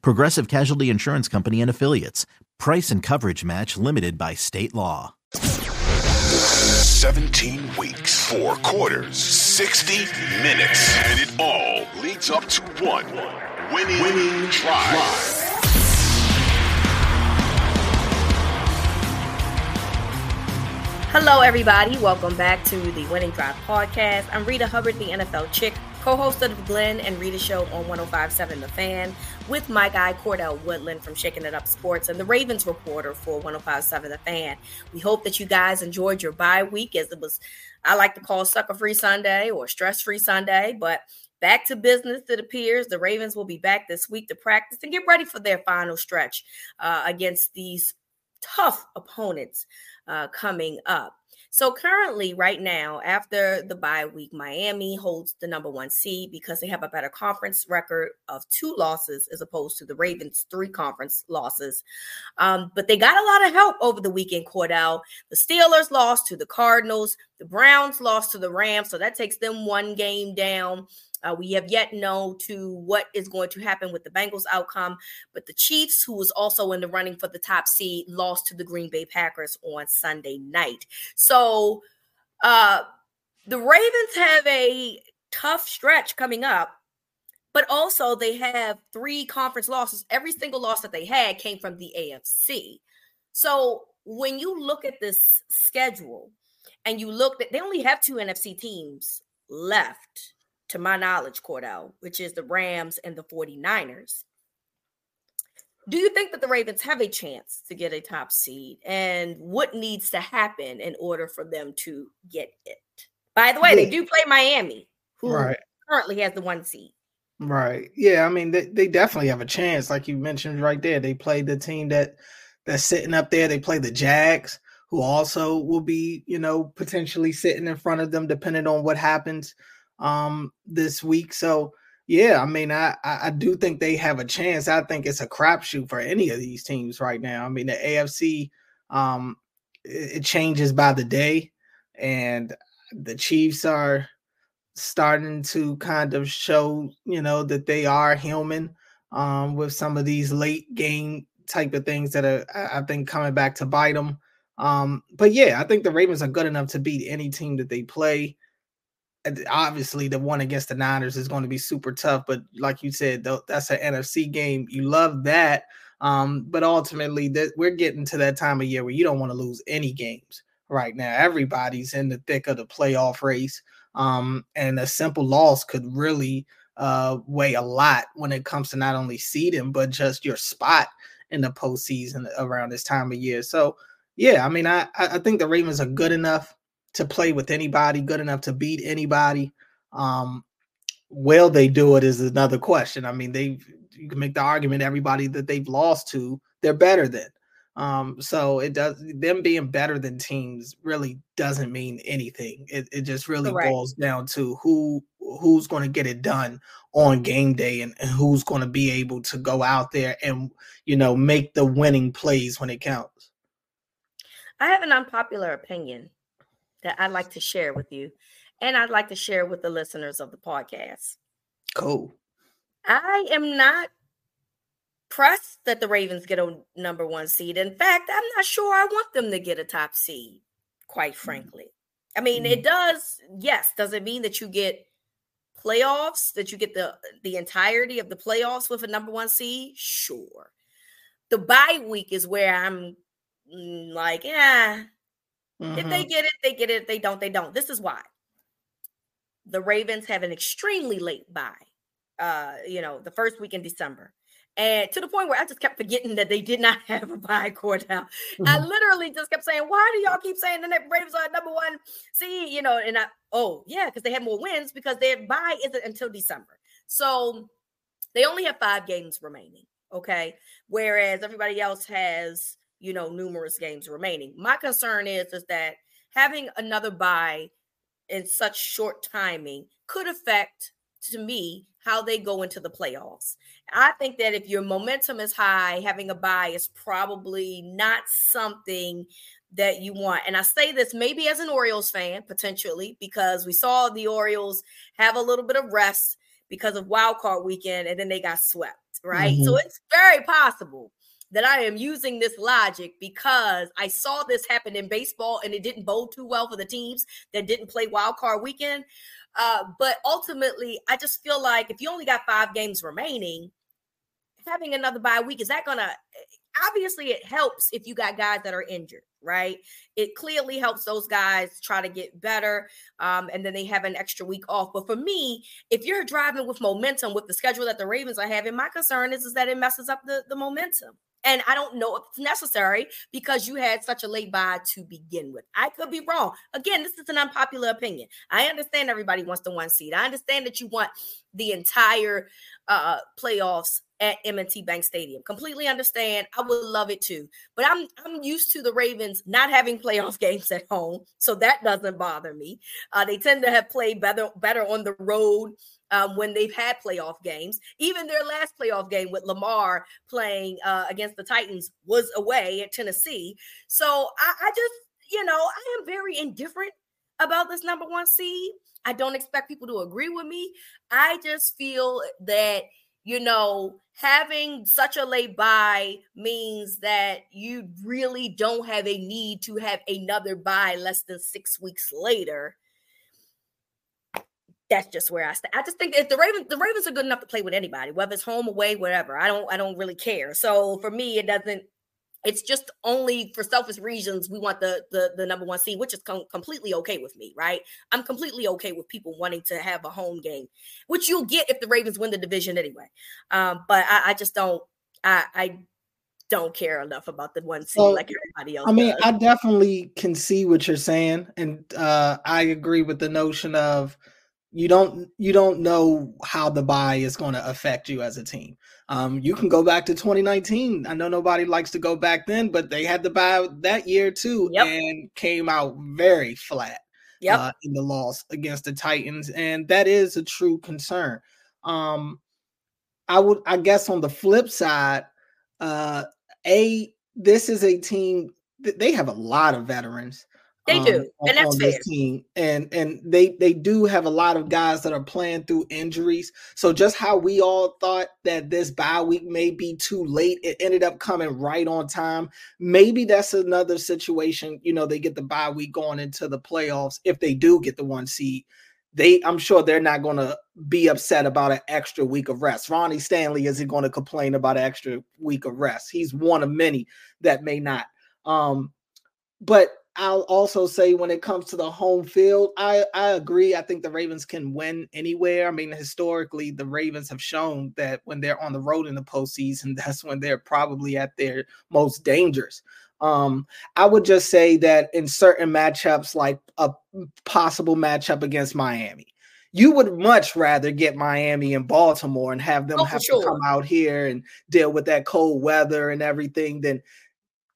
Progressive Casualty Insurance Company and Affiliates. Price and coverage match limited by state law. 17 weeks, four quarters, 60 minutes, and it all leads up to one winning, winning drive. Hello, everybody. Welcome back to the Winning Drive podcast. I'm Reeta Hubbard, the NFL chick, co host of the Glenn and Reeta Show on 1057 The Fan, with my guy Cordell Woodland from Shaking It Up Sports and the Ravens reporter for 1057 The Fan. We hope that you guys enjoyed your bye week as it was, I like to call sucker free Sunday or stress free Sunday, but back to business, it appears. The Ravens will be back this week to practice and get ready for their final stretch uh, against these tough opponents uh, coming up. So currently, right now, after the bye week, Miami holds the number one seed because they have a better conference record of two losses as opposed to the Ravens' three conference losses. Um, but they got a lot of help over the weekend, Cordell. The Steelers lost to the Cardinals, the Browns lost to the Rams, so that takes them one game down. Uh, we have yet know to what is going to happen with the Bengals outcome, but the Chiefs, who was also in the running for the top seed, lost to the Green Bay Packers on Sunday night. So uh, the Ravens have a tough stretch coming up, but also they have three conference losses. Every single loss that they had came from the AFC. So when you look at this schedule and you look that they only have two NFC teams left to my knowledge, Cordell, which is the Rams and the 49ers. Do you think that the Ravens have a chance to get a top seed? And what needs to happen in order for them to get it? By the way, they do play Miami, who right. currently has the one seed. Right. Yeah. I mean, they, they definitely have a chance. Like you mentioned right there, they played the team that that's sitting up there. They play the Jags, who also will be, you know, potentially sitting in front of them, depending on what happens um, this week. So yeah, I mean, I I do think they have a chance. I think it's a crapshoot for any of these teams right now. I mean, the AFC um, it, changes by the day, and the Chiefs are starting to kind of show, you know, that they are human um, with some of these late game type of things that are, I think, coming back to bite them. Um, but yeah, I think the Ravens are good enough to beat any team that they play obviously the one against the Niners is going to be super tough. But like you said, that's an NFC game. You love that. Um, but ultimately, that we're getting to that time of year where you don't want to lose any games right now. Everybody's in the thick of the playoff race. Um, and a simple loss could really uh, weigh a lot when it comes to not only seeding, but just your spot in the postseason around this time of year. So, yeah, I mean, I, I think the Ravens are good enough to play with anybody, good enough to beat anybody. Um, will they do it is another question. I mean, they you can make the argument everybody that they've lost to, they're better than. Um, so it does them being better than teams really doesn't mean anything. It, it just really Correct. boils down to who who's going to get it done on game day and, and who's going to be able to go out there and you know make the winning plays when it counts. I have an unpopular opinion that I'd like to share with you, and I'd like to share with the listeners of the podcast. Cool. I am not pressed that the Ravens get a number one seed. In fact, I'm not sure I want them to get a top seed, quite mm. frankly. I mean, it does, yes. Does it mean that you get playoffs, that you get the the entirety of the playoffs with a number one seed? Sure. The bye week is where I'm mm, like, yeah, Mm-hmm. If they get it, they get it. If they don't, they don't. This is why. The Ravens have an extremely late bye. Uh, you know, the first week in December. And to the point where I just kept forgetting that they did not have a bye court now. Mm-hmm. I literally just kept saying, Why do y'all keep saying the Ravens are number one See, You know, and I, oh, yeah, because they have more wins because their bye isn't until December. So they only have five games remaining. Okay. Whereas everybody else has, you know, numerous games remaining. My concern is is that having another bye in such short timing could affect to me how they go into the playoffs. I think that if your momentum is high, having a bye is probably not something that you want. And I say this maybe as an Orioles fan, potentially, because we saw the Orioles have a little bit of rest because of wild card weekend and then they got swept, right? Mm-hmm. So it's very possible that I am using this logic because I saw this happen in baseball and it didn't bode too well for the teams that didn't play wild card weekend. Uh, but ultimately, I just feel like if you only got five games remaining, having another bye week is that gonna obviously it helps if you got guys that are injured right? It clearly helps those guys try to get better um, and then they have an extra week off. But for me if you're driving with momentum with the schedule that the ravens are having my concern is, is that it messes up the, the momentum and I don't know if it's necessary because you had such a late bye to begin with. I could be wrong. Again, this is an unpopular opinion. I understand everybody wants the one seed. I understand that you want the entire uh, playoffs at M&T Bank Stadium. Completely understand. I would love it too. But I'm I'm used to the Ravens not having playoff games at home, so that doesn't bother me. Uh, they tend to have played better better on the road um, when they've had playoff games. Even their last playoff game with Lamar playing uh, against the Titans was away at Tennessee. So I, I just, you know, I am very indifferent about this number one seed. I don't expect people to agree with me. I just feel that you know, having such a late bye means that you really don't have a need to have another bye less than six weeks later. That's just where I stand. I just think if the Ravens, the Ravens are good enough to play with anybody, whether it's home, away, whatever. I don't, I don't really care. So for me, it doesn't it's just only for selfish reasons we want the the, the number one seed, which is com- completely okay with me, right? I'm completely okay with people wanting to have a home game, which you'll get if the Ravens win the division anyway. Um, but I, I just don't. I, I don't care enough about the one seed so, like everybody else. I mean, does. I definitely can see what you're saying, and uh, I agree with the notion of you don't you don't know how the bye is going to affect you as a team. Um, you can go back to 2019. I know nobody likes to go back then, but they had the bye that year too, yep. and came out very flat yep. uh, in the loss against the Titans, and that is a true concern. Um, I would, I guess, on the flip side, uh, a this is a team. They have a lot of veterans. They um, do, and that's fair. Team. And and they they do have a lot of guys that are playing through injuries. So just how we all thought that this bye week may be too late, it ended up coming right on time. Maybe that's another situation. You know, they get the bye week going into the playoffs if they do get the one seed. They, I'm sure they're not going to be upset about an extra week of rest. Ronnie Stanley isn't going to complain about an extra week of rest. He's one of many that may not. Um, but I'll also say when it comes to the home field, I, I agree. I think the Ravens can win anywhere. I mean, historically, the Ravens have shown that when they're on the road in the postseason, that's when they're probably at their most dangerous. Um, I would just say that in certain matchups, like a possible matchup against Miami, you would much rather get Miami and Baltimore and have them oh, have sure. to come out here and deal with that cold weather and everything than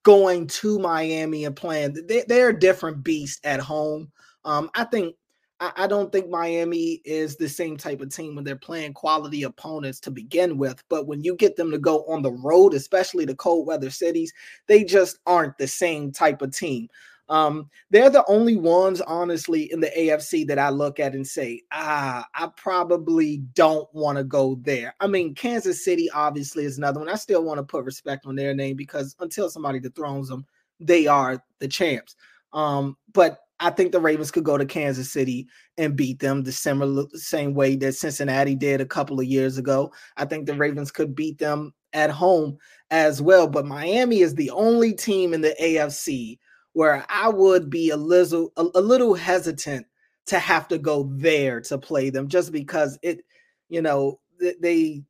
going to Miami and playing. They, they're a different beast at home. Um, I think I, I don't think Miami is the same type of team when they're playing quality opponents to begin with. But when you get them to go on the road, especially the cold weather cities, they just aren't the same type of team. Um, they're the only ones, honestly, in the AFC that I look at and say, ah, I probably don't want to go there. I mean, Kansas City obviously is another one. I still want to put respect on their name because until somebody dethrones them, they are the champs. Um, but I think the Ravens could go to Kansas City and beat them the similar same way that Cincinnati did a couple of years ago. I think the Ravens could beat them at home as well. But Miami is the only team in the AFC where I would be a little a, a little hesitant to have to go there to play them just because it you know they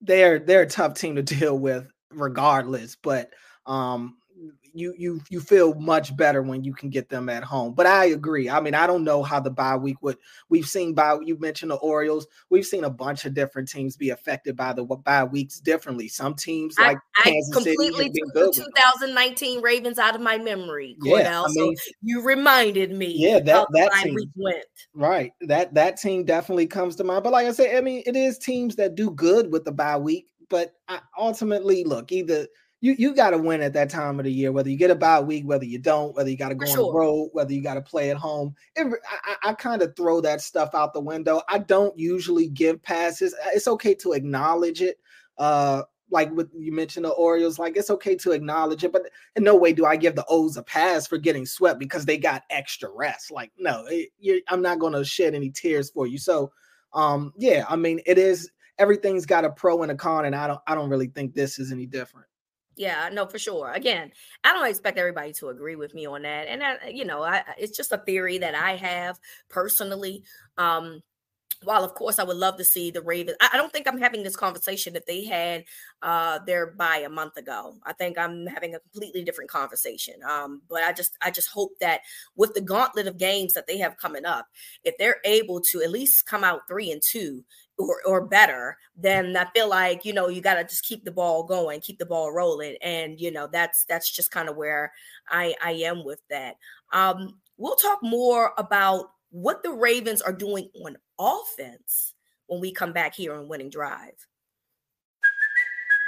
they're they're a tough team to deal with regardless but um you you you feel much better when you can get them at home. But I agree. I mean, I don't know how the bye week would. We've seen by you mentioned the Orioles. We've seen a bunch of different teams be affected by the bye weeks differently. Some teams like I, I completely City took the 2019 Ravens out of my memory. Yeah, I mean, so you reminded me. Yeah, that that team went right. That that team definitely comes to mind. But like I said, I mean, it is teams that do good with the bye week. But I, ultimately, look, either you you got to win at that time of the year, whether you get a bye week, whether you don't, whether you got to go on the road, whether you got to play at home. It, I, I kind of throw that stuff out the window. I don't usually give passes. Uh, it's okay to acknowledge it. Uh, like what you mentioned the Orioles, like it's okay to acknowledge it, but in no way do I give the O's a pass for getting swept because they got extra rest. Like, no, it, I'm not going to shed any tears for you. So, um, yeah, I mean, it is everything's got a pro and a con, and I don't, I don't really think this is any different. Yeah, no, for sure. Again, I don't expect everybody to agree with me on that, and you know, I, it's just a theory that I have personally. Um, while of course I would love to see the Ravens, I, I don't think I'm having this conversation that they had uh their bye a month ago. I think I'm having a completely different conversation. Um, but I just I just hope that with the gauntlet of games that they have coming up, if they're able to at least come out three and two, or, or better, then I feel like you know you got to just keep the ball going, keep the ball rolling, and you know that's that's just kind of where I I am with that. Um, we'll talk more about what the Ravens are doing on offense when we come back here on Winning Drive.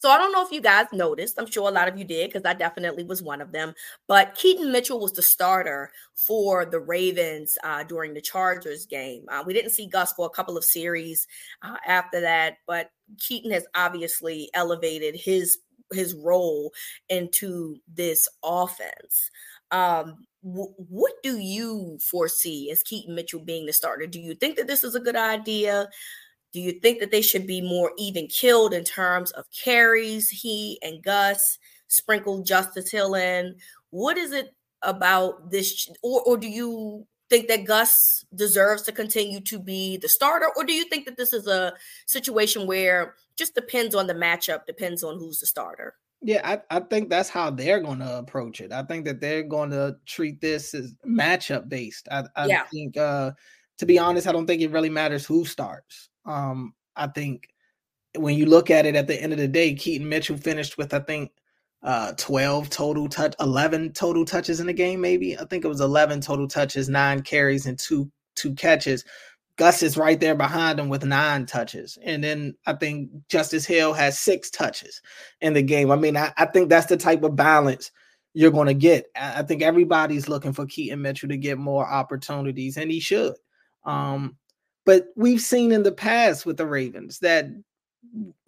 So I don't know if you guys noticed. I'm sure a lot of you did because I definitely was one of them. But Keaton Mitchell was the starter for the Ravens uh, during the Chargers game. Uh, we didn't see Gus for a couple of series uh, after that, but Keaton has obviously elevated his his role into this offense. Um, what do you foresee as Keaton Mitchell being the starter? Do you think that this is a good idea? Do you think that they should be more even killed in terms of carries? He and Gus sprinkled Justice Hill in. What is it about this? Or, or do you think that Gus deserves to continue to be the starter? Or do you think that this is a situation where just depends on the matchup, depends on who's the starter? Yeah, I, I think that's how they're going to approach it. I think that they're going to treat this as matchup based. I, I yeah. think, uh, to be honest, I don't think it really matters who starts. Um, I think when you look at it at the end of the day, Keaton Mitchell finished with, I think, uh 12 total touch 11 total touches in the game maybe? I think it was 11 total touches nine carries and two two catches. Gus is right there behind him with nine touches and then i think justice hill has six touches in the game. I mean i, I think that's the type of balance you're going to get i think everybody's looking for keaton mitchell to get more opportunities and he should. Um but we've seen in the past with the Ravens that,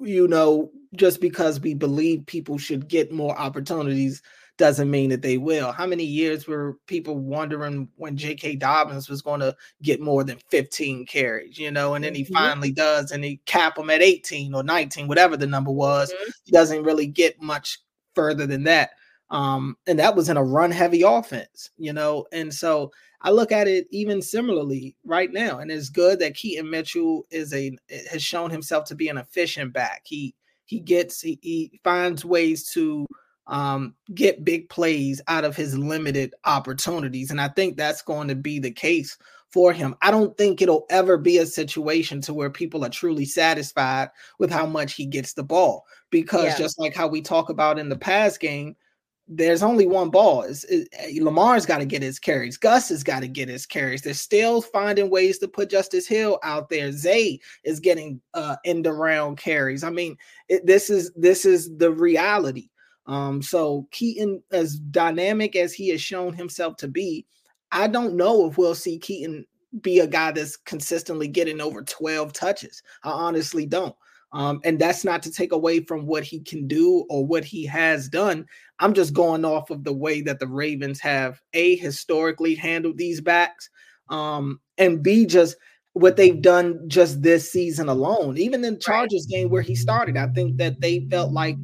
you know, just because we believe people should get more opportunities doesn't mean that they will. How many years were people wondering when J.K. Dobbins was going to get more than 15 carries, you know, and then he mm-hmm. finally does and he cap him at 18 or 19, whatever the number was. Mm-hmm. He doesn't really get much further than that. Um, and that was in a run heavy offense, you know, and so I look at it even similarly right now, and it's good that Keaton Mitchell is a has shown himself to be an efficient back. He he gets he, he finds ways to um, get big plays out of his limited opportunities, and I think that's going to be the case for him. I don't think it'll ever be a situation to where people are truly satisfied with how much he gets the ball because yeah. just like how we talk about in the past game, there's only one ball. It's, it, eh, Lamar's got to get his carries. Gus has got to get his carries. They're still finding ways to put Justice Hill out there. Zay is getting uh, end around carries. I mean, it, this is this is the reality. Um, so Keaton, as dynamic as he has shown himself to be, I don't know if we'll see Keaton be a guy that's consistently getting over 12 touches. I honestly don't. Um, and that's not to take away from what he can do or what he has done. I'm just going off of the way that the Ravens have a historically handled these backs, um, and b just what they've done just this season alone. Even in Chargers game where he started, I think that they felt like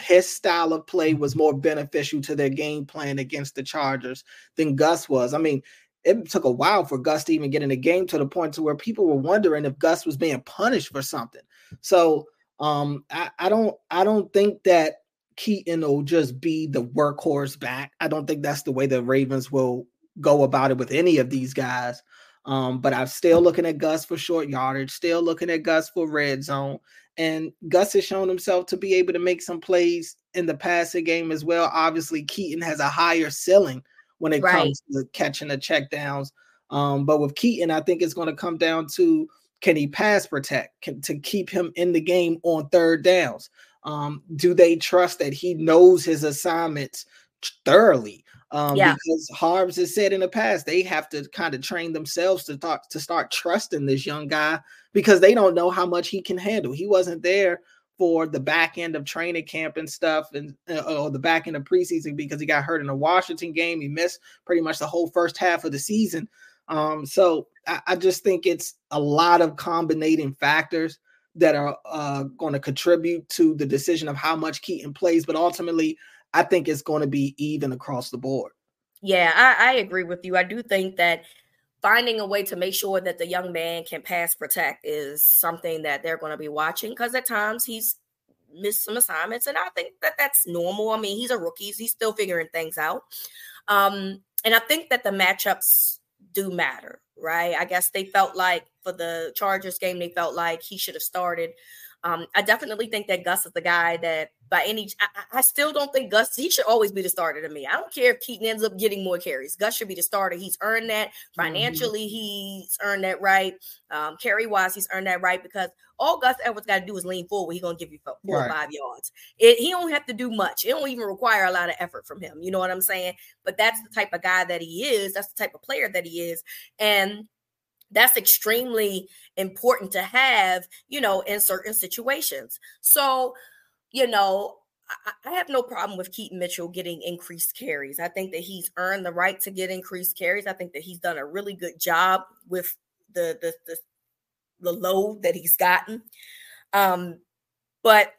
his style of play was more beneficial to their game plan against the Chargers than Gus was. I mean, it took a while for Gus to even get in the game to the point to where people were wondering if Gus was being punished for something. So um, I, I don't I don't think that Keaton will just be the workhorse back. I don't think that's the way the Ravens will go about it with any of these guys. Um, but I'm still looking at Gus for short yardage, still looking at Gus for red zone. And Gus has shown himself to be able to make some plays in the passing game as well. Obviously, Keaton has a higher ceiling when it right. comes to catching the checkdowns. Um, but with Keaton, I think it's going to come down to can he pass protect can, to keep him in the game on third downs? Um, do they trust that he knows his assignments thoroughly? Um, yeah. because Harbs has said in the past they have to kind of train themselves to talk to start trusting this young guy because they don't know how much he can handle. He wasn't there for the back end of training camp and stuff, and uh, or the back end of preseason because he got hurt in a Washington game. He missed pretty much the whole first half of the season. Um, so I, just think it's a lot of combinating factors that are uh, going to contribute to the decision of how much Keaton plays, but ultimately I think it's going to be even across the board. Yeah, I, I agree with you. I do think that finding a way to make sure that the young man can pass protect is something that they're going to be watching because at times he's missed some assignments, and I think that that's normal. I mean, he's a rookie; he's still figuring things out. Um, and I think that the matchups do matter, right? I guess they felt like for the Chargers game, they felt like he should have started um, I definitely think that Gus is the guy that by any I, I, still don't think Gus he should always be the starter to me. I don't care if Keaton ends up getting more carries. Gus should be the starter. He's earned that mm-hmm. financially. Mm-hmm. He's earned that right. Um, carry wise, he's earned that right because all Gus ever got to do is lean forward. He's gonna give you four right. or five yards. It, he don't have to do much. It don't even require a lot of effort from him. You know what I'm saying? But that's the type of guy that he is. That's the type of player that he is. And that's extremely important to have, you know, in certain situations. So, you know, I, have no problem with Keaton Mitchell getting increased carries. I think that he's earned the right to get increased carries. I think that he's done a really good job with the the the, the load that he's gotten. Um, but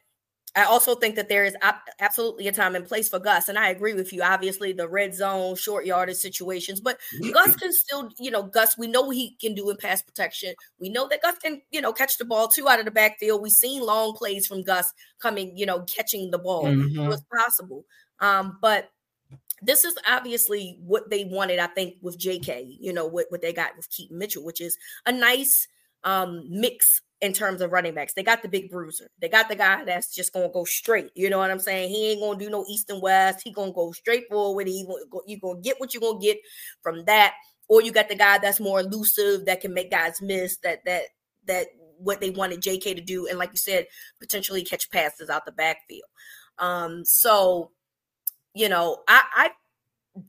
I also think that there is absolutely a time and place for Gus, and I agree with you. Obviously, the red zone, short yardage situations, but Gus can still, you know, Gus. We know he can do in pass protection. We know that Gus can, you know, catch the ball too out of the backfield. We've seen long plays from Gus coming, you know, catching the ball. Mm-hmm. Was possible, um, but this is obviously what they wanted. I think with J.K., you know, what what they got with Keaton Mitchell, which is a nice um, mix in terms of running backs. They got the big bruiser. They got the guy that's just gonna go straight. You know what I'm saying? He ain't gonna do no east and west. He gonna go straight forward. He you gonna get what you're gonna get from that. Or you got the guy that's more elusive that can make guys miss. That that that what they wanted J.K. to do, and like you said, potentially catch passes out the backfield. Um, so you know, I, I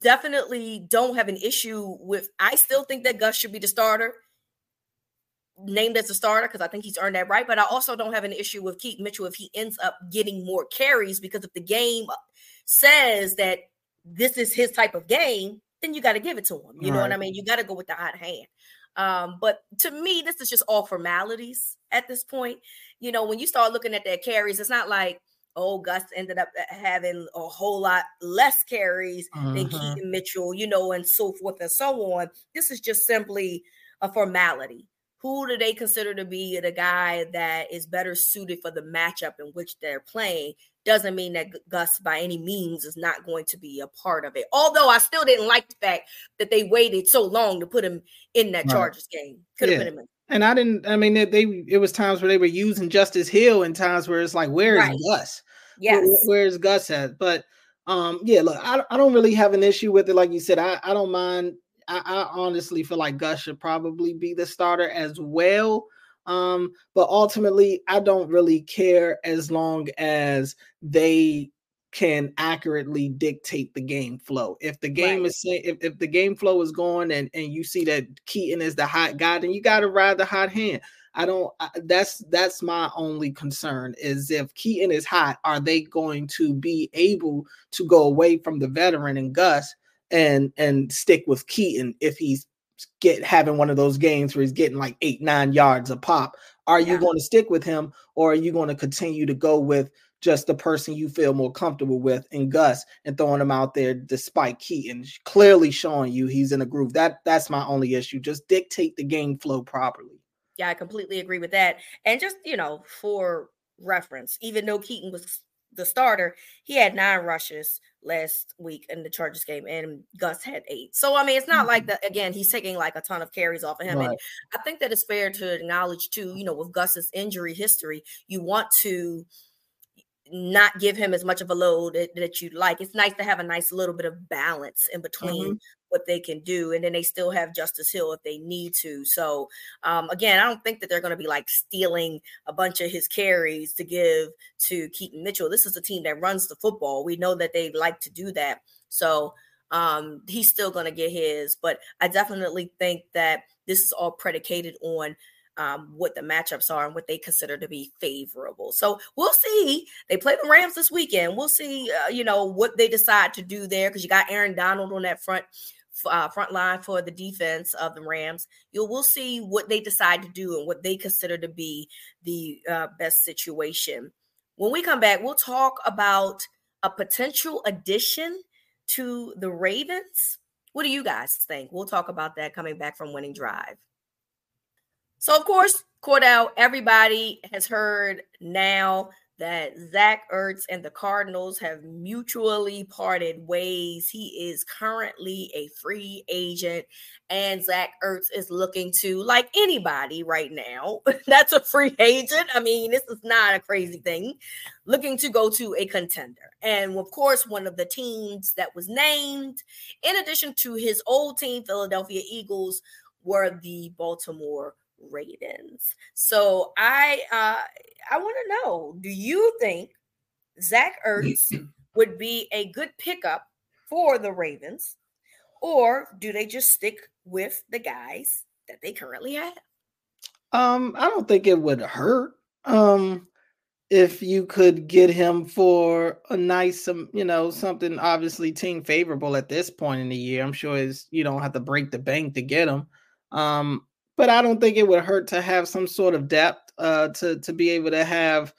definitely don't have an issue with. I still think that Gus should be the starter named as a starter because I think he's earned that right. But I also don't have an issue with Keaton Mitchell if he ends up getting more carries because if the game says that this is his type of game, then you got to give it to him. You know what I mean? You got to go with the hot hand. Um, but to me, this is just all formalities at this point. You know, when you start looking at their carries, it's not like, oh, Gus ended up uh, having a whole lot less carries than mm-hmm. Keaton Mitchell, you know, and so forth and so on. This is just simply a formality who do they consider to be the guy that is better suited for the matchup in which they're playing doesn't mean that Gus by any means is not going to be a part of it. Although I still didn't like the fact that they waited so long to put him in that right. Chargers game. Could have yeah. put him in. And I didn't. I mean, they, they, it was times where they were using Justice Hill, and times where it's like, where is right. Gus? Yes, where, where's Gus at? But um, yeah, look, I, I don't really have an issue with it. Like you said, I, I don't mind I, I honestly feel like Gus should probably be the starter as well. Um, but ultimately, I don't really care as long as they can accurately dictate the game flow. If the game right. is if, if the game flow is going and, and you see that Keaton is the hot guy, then you got to ride the hot hand. I don't. I, that's that's my only concern is if Keaton is hot, are they going to be able to go away from the veteran and Gus and and stick with Keaton if he's get having one of those games where he's getting like eight nine yards a pop? Are you going to stick with him, or are you going to continue to go with just the person you feel more comfortable with and Gus and throwing him out there despite Keaton clearly showing you he's in a groove. That that's my only issue. Just dictate the game flow properly. Yeah, I completely agree with that. And just, you know, for reference, even though Keaton was the starter, he had nine rushes last week in the Chargers game, and Gus had eight. So I mean, it's not mm-hmm. like that. Again, he's taking like a ton of carries off of him, right. and I think that it's fair to acknowledge too. You know, with Gus's injury history, you want to not give him as much of a load that, that, you'd like. It's nice to have a nice little bit of balance in between mm-hmm. what they can do, and then they still have Justice Hill if they need to. So, um, again, I don't think that they're going to be like stealing a bunch of his carries to give to Keaton Mitchell. This is a team that runs the football. We know that they like to do that. So, um, he's still going to get his, but I definitely think that this is all predicated on um, what the matchups are and what they consider to be favorable. So we'll see. They play the Rams this weekend. We'll see, uh, you know, what they decide to do there because you got Aaron Donald on that front uh, front line for the defense of the Rams. You'll we'll see what they decide to do and what they consider to be the uh, best situation. When we come back, we'll talk about a potential addition to the Ravens. What do you guys think? We'll talk about that coming back from Winning Drive. So, of course, Cordell, everybody has heard now that Zach Ertz and the Cardinals have mutually parted ways. He is currently a free agent, and Zach Ertz is looking to, like anybody right now, that's a free agent. I mean, this is not a crazy thing, looking to go to a contender. And of course, one of the teams that was named, in addition to his old team, Philadelphia Eagles, were the Baltimore Ravens. So I uh I want to know, do you think Zach Ertz would be a good pickup for the Ravens, or do they just stick with the guys that they currently have? Um, I don't think it would hurt. Um, if you could get him for a nice, some you know, something obviously team favorable at this point in the year. I'm sure is you don't have to break the bank to get him. Um, but I don't think it would hurt to have some sort of depth uh, to to be able to have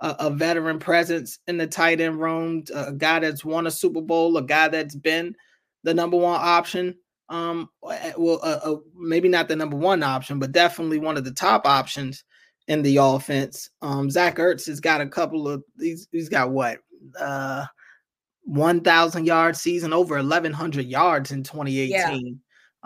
a, a, veteran presence in the tight end room, a guy that's won a Super Bowl, a guy that's been the number one option. Um, well, uh, uh, maybe not the number one option, but definitely one of the top options in the offense. Um, Zach Ertz has got a couple of he's he's got what uh 1,000 yard season, over 1,100 yards in 2018. Yeah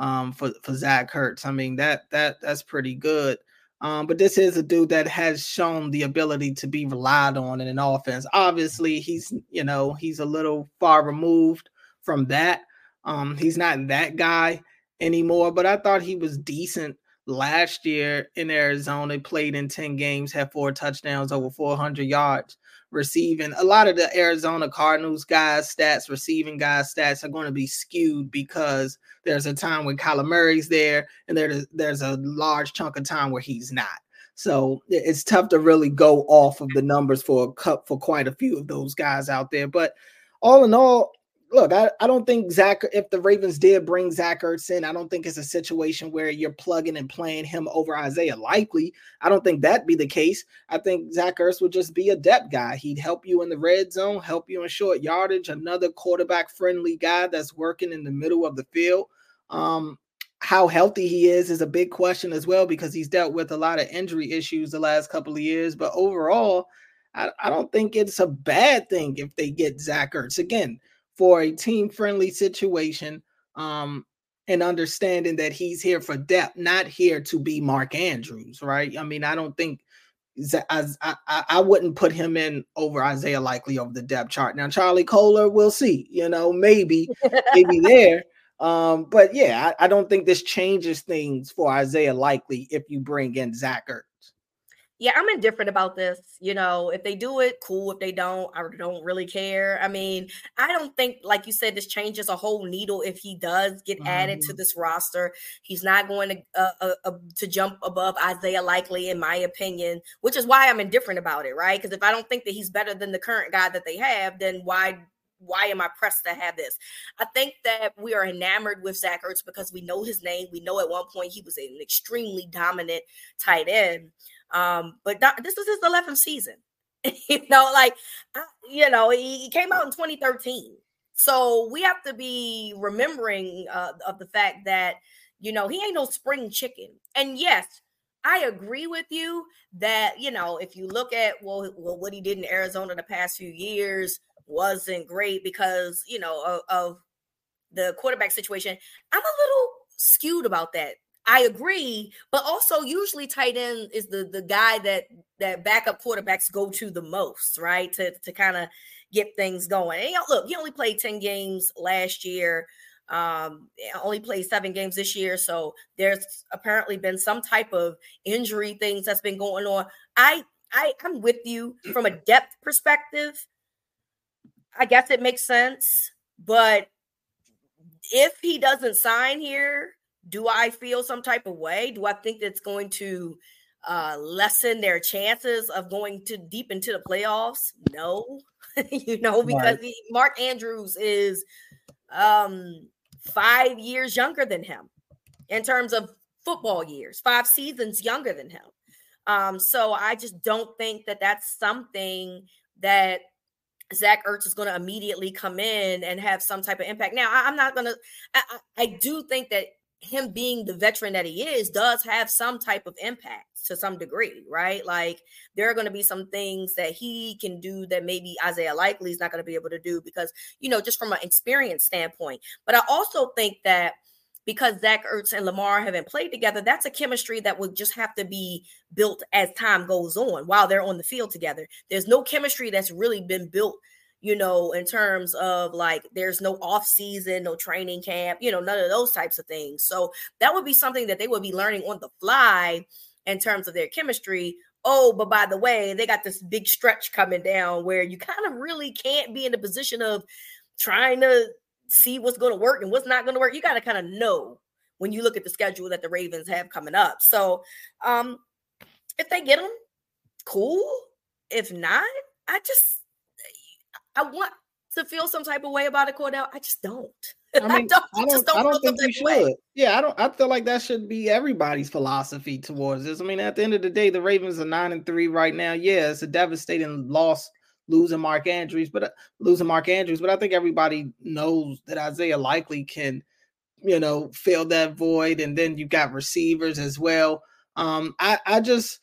um, for for Zach Ertz. I mean that that that's pretty good. Um, but this is a dude that has shown the ability to be relied on in an offense. Obviously, he's you know he's a little far removed from that. Um, he's not that guy anymore, but I thought he was decent last year in Arizona. Played in ten games, had four touchdowns, over 400 yards receiving. A lot of the Arizona Cardinals guys' stats, receiving guys' stats are going to be skewed because there's a time when Kyler Murray's there, and there's there's a large chunk of time where he's not. So it's tough to really go off of the numbers for a cup for quite a few of those guys out there. But all in all, look, I, I don't think Zach, if the Ravens did bring Zach Ertz in, I don't think it's a situation where you're plugging and playing him over Isaiah Likely. I don't think that'd be the case. I think Zach Ertz would just be a depth guy. He'd help you in the red zone, help you in short yardage, another quarterback friendly guy that's working in the middle of the field. Um, how healthy he is is a big question as well because he's dealt with a lot of injury issues the last couple of years. But overall, I, I don't think it's a bad thing if they get Zach Ertz. Again, for a team friendly situation um, and understanding that he's here for depth, not here to be Mark Andrews, right? I mean, I don't think I, I, I wouldn't put him in over Isaiah Likely over the depth chart. Now, Charlie Kolar, we'll see, you know, maybe, maybe there. Um, but yeah, I, I, don't think this changes things for Isaiah Likely if you bring in Zach Ertz. Yeah, I'm indifferent about this. You know, if they do it, cool. If they don't, I don't really care. I mean, I don't think, like you said, this changes a whole needle if he does get mm-hmm. added to mm-hmm. this roster. He's not going to uh, uh, uh, to jump above Isaiah Likely, in my opinion, which is why I'm indifferent about it, right? Because if I don't think that he's better than the current guy that they have, then why why am I pressed to have this? I think that we are enamored with Zach Ertz because we know his name. We know at one point he was an extremely dominant tight end. Um, but this is his 11th season. you know, like, you know, he, came out in 2013. So we have to be remembering uh, of the fact that, you know, he ain't no spring chicken. And yes, I agree with you that, you know, if you look at well, well what he did in Arizona the past few years wasn't great because, you know, of, of the quarterback situation. I'm a little skewed about that I agree, but also usually tight end is the the guy that that backup quarterbacks go to the most, right? To to kind of get things going. And look, he only played 10 games last year. Um, only played seven games this year. So there's apparently been some type of injury things that's been going on. I I I'm with you from a depth perspective. I guess it makes sense, but if he doesn't sign here, do I feel some type of way? Do I think that's going to uh, lessen their chances of going to deep into the playoffs? No, you know, because right. Mark Andrews is um, five years younger than him in terms of football years, five seasons younger than him. Um, so I just don't think that that's something that Zach Ertz is going to immediately come in and have some type of impact. Now, I, am not going to. I, I do think that him being the veteran that he is does have some type of impact to some degree, right? Like there are going to be some things that he can do that maybe Isaiah Likely is not going to be able to do because, you know, just from an experience standpoint. But I also think that because Zach Ertz and Lamar haven't played together, that's a chemistry that would just have to be built as time goes on while they're on the field together. There's no chemistry that's really been built you know, in terms of like there's no off season, no training camp, you know, none of those types of things. So that would be something that they would be learning on the fly in terms of their chemistry. Oh, but by the way, they got this big stretch coming down where you kind of really can't be in the position of trying to see what's going to work and what's not going to work. You got to kind of know when you look at the schedule that the Ravens have coming up. So, um if they get them, cool. If not, I just I want to feel some type of way about it, Cordell. I just don't. I, mean, I don't, I don't, don't, I don't think you should. Way. Yeah, I don't. I feel like that should be everybody's philosophy towards this. I mean, at the end of the day, the Ravens are nine and three right now. Yeah, it's a devastating loss losing Mark Andrews, but uh, losing Mark Andrews. But I think everybody knows that Isaiah Likely can, you know, fill that void. And then you got receivers as well. Um, I, I just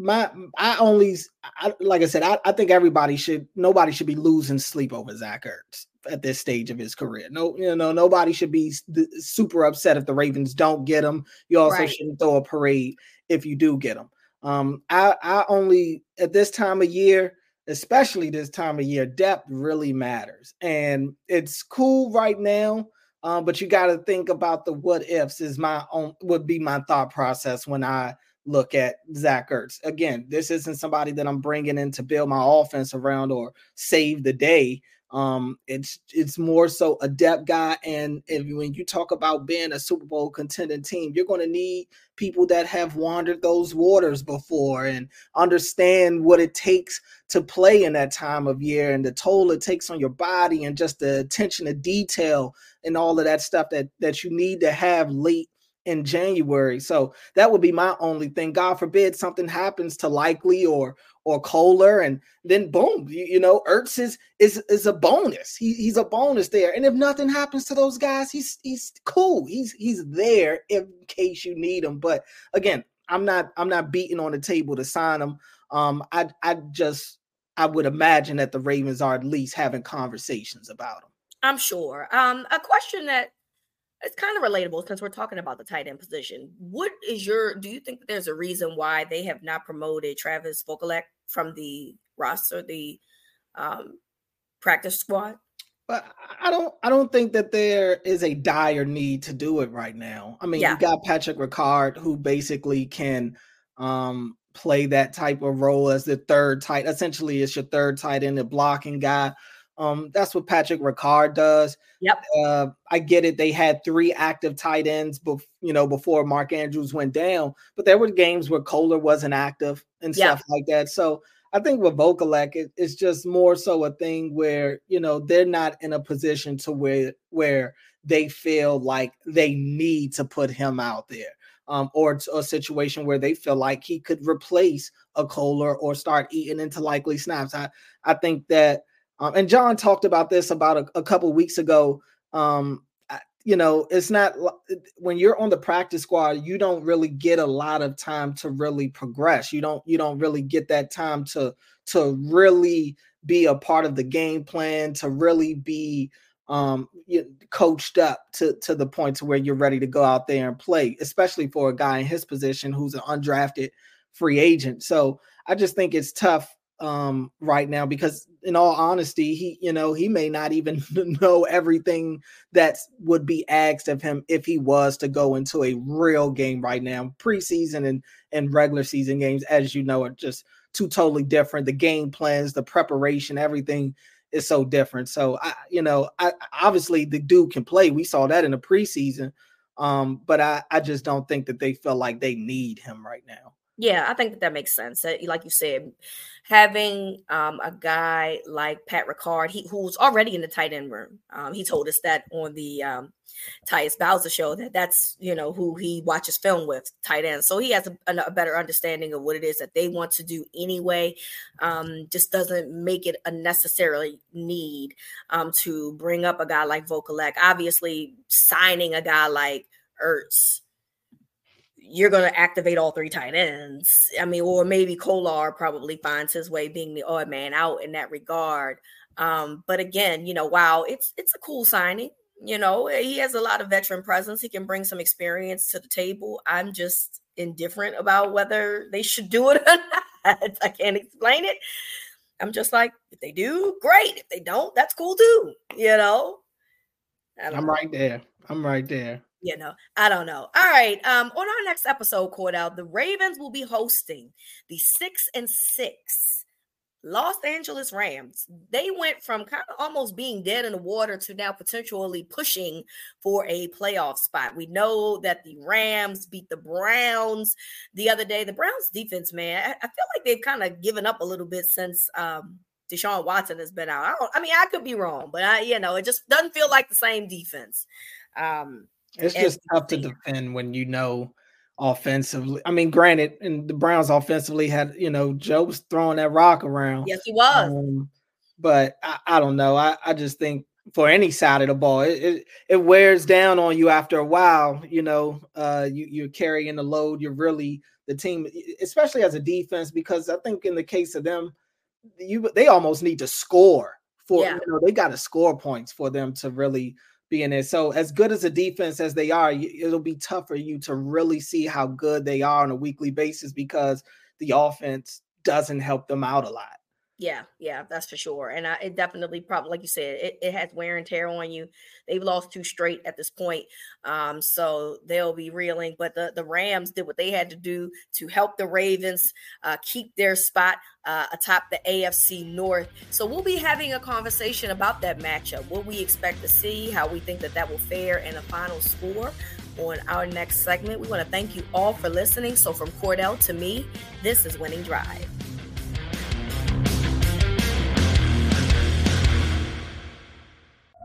my I only I, like I said I, I think everybody should nobody should be losing sleep over Zach Ertz at this stage of his career. No, you know nobody should be super upset if the Ravens don't get him. You also right. shouldn't throw a parade if you do get him. Um, I I only at this time of year, especially this time of year, depth really matters, and it's cool right now. Um, but you got to think about the what ifs. Is my own would be my thought process when I look at Zach Ertz. Again, this isn't somebody that I'm bringing in to build my offense around or save the day. Um, it's it's more so a depth guy, and if, when you talk about being a Super Bowl contending team, you're going to need people that have wandered those waters before and understand what it takes to play in that time of year and the toll it takes on your body and just the attention to detail and all of that stuff that that you need to have late in January. So that would be my only thing. God forbid something happens to Likely or or Kolar, and then boom, you, you know, Ertz is is is a bonus. He, he's a bonus there. And if nothing happens to those guys, he's he's cool. He's he's there in case you need him. But again, I'm not I'm not beating on the table to sign him. Um, I I just I would imagine that the Ravens are at least having conversations about him. I'm sure. Um, a question that it's kind of relatable since we're talking about the tight end position. What is your do you think that there's a reason why they have not promoted Travis Vokolek from the roster, the um, practice squad? But I don't I don't think that there is a dire need to do it right now. I mean, yeah. you got Patrick Ricard who basically can um, play that type of role as the third tight. Essentially, it's your third tight end, the blocking guy. Um, that's what Patrick Ricard does. Yep. Uh, I get it. They had three active tight ends, bef- you know, before Mark Andrews went down. But there were games where Kolar wasn't active and Yep. stuff like that. So I think with Vokolek, it, it's just more so a thing where you know they're not in a position to where where they feel like they need to put him out there. Um, or a situation where they feel like he could replace a Kolar or start eating into likely snaps. I, I think that, um, and John talked about this about a, a couple weeks ago. Um, you know, it's not when you're on the practice squad, you don't really get a lot of time to really progress. You don't, you don't really get that time to to really be a part of the game plan, to really be um coached up to to the point to where you're ready to go out there and play especially for a guy in his position who's an undrafted free agent so i just think it's tough um right now because in all honesty he you know he may not even know everything that would be asked of him if he was to go into a real game right now preseason and and regular season games as you know are just two totally different the game plans the preparation everything is so different. So I, you know, I obviously the dude can play. We saw that in the preseason. Um, but I, I just don't think that they feel like they need him right now. Yeah, I think that, that makes sense. That, like you said, having um, a guy like Pat Ricard, he who's already in the tight end room. Um, he told us that on the um, Tyus Bowser show that that's you know who he watches film with tight ends. So he has a, a better understanding of what it is that they want to do anyway. Um, just doesn't make it a need um, to bring up a guy like Vokolek. Obviously, signing a guy like Ertz you're going to activate all three tight ends. I mean, or maybe Kolar probably finds his way being the odd man out in that regard. Um, but again, you know, wow, it's it's a cool signing. You know, he has a lot of veteran presence. He can bring some experience to the table. I'm just indifferent about whether they should do it or not. I can't explain it. I'm just like, if they do, great. If they don't, that's cool too. You know, I'm know right there. I'm right there. You know, I don't know. All right. Um, on our next episode, Cordell, the Ravens will be hosting the six and six Los Angeles Rams. They went from kind of almost being dead in the water to now potentially pushing for a playoff spot. We know that the Rams beat the Browns the other day. The Browns defense, man, I, feel like they've kind of given up a little bit since um Deshaun Watson has been out. I, I mean, I could be wrong, but I, you know, it just doesn't feel like the same defense. Um, It's just tough to defend when you know offensively. I mean, granted, and the Browns offensively had, you know, Joe was throwing that rock around. yes, he was. Um, but I, I don't know. I, I just think for any side of the ball, it, it, it wears down on you after a while. You know, uh, you, you're carrying the load. You're really the team, especially as a defense, because I think in the case of them, you they almost need to score for Yeah. you know they got to score points for them to really be in it. So as good as a defense as they are, it'll be tough for you to really see how good they are on a weekly basis because the offense doesn't help them out a lot. Yeah, yeah, that's for sure. And I, it definitely probably, like you said, it, it has wear and tear on you. They've lost two straight at this point, um, so they'll be reeling. But the the Rams did what they had to do to help the Ravens uh, keep their spot uh, atop the AFC North. So we'll be having a conversation about that matchup, what we expect to see, how we think that that will fare, and a final score on our next segment. We want to thank you all for listening. So from Cordell to me, this is Winning Drive.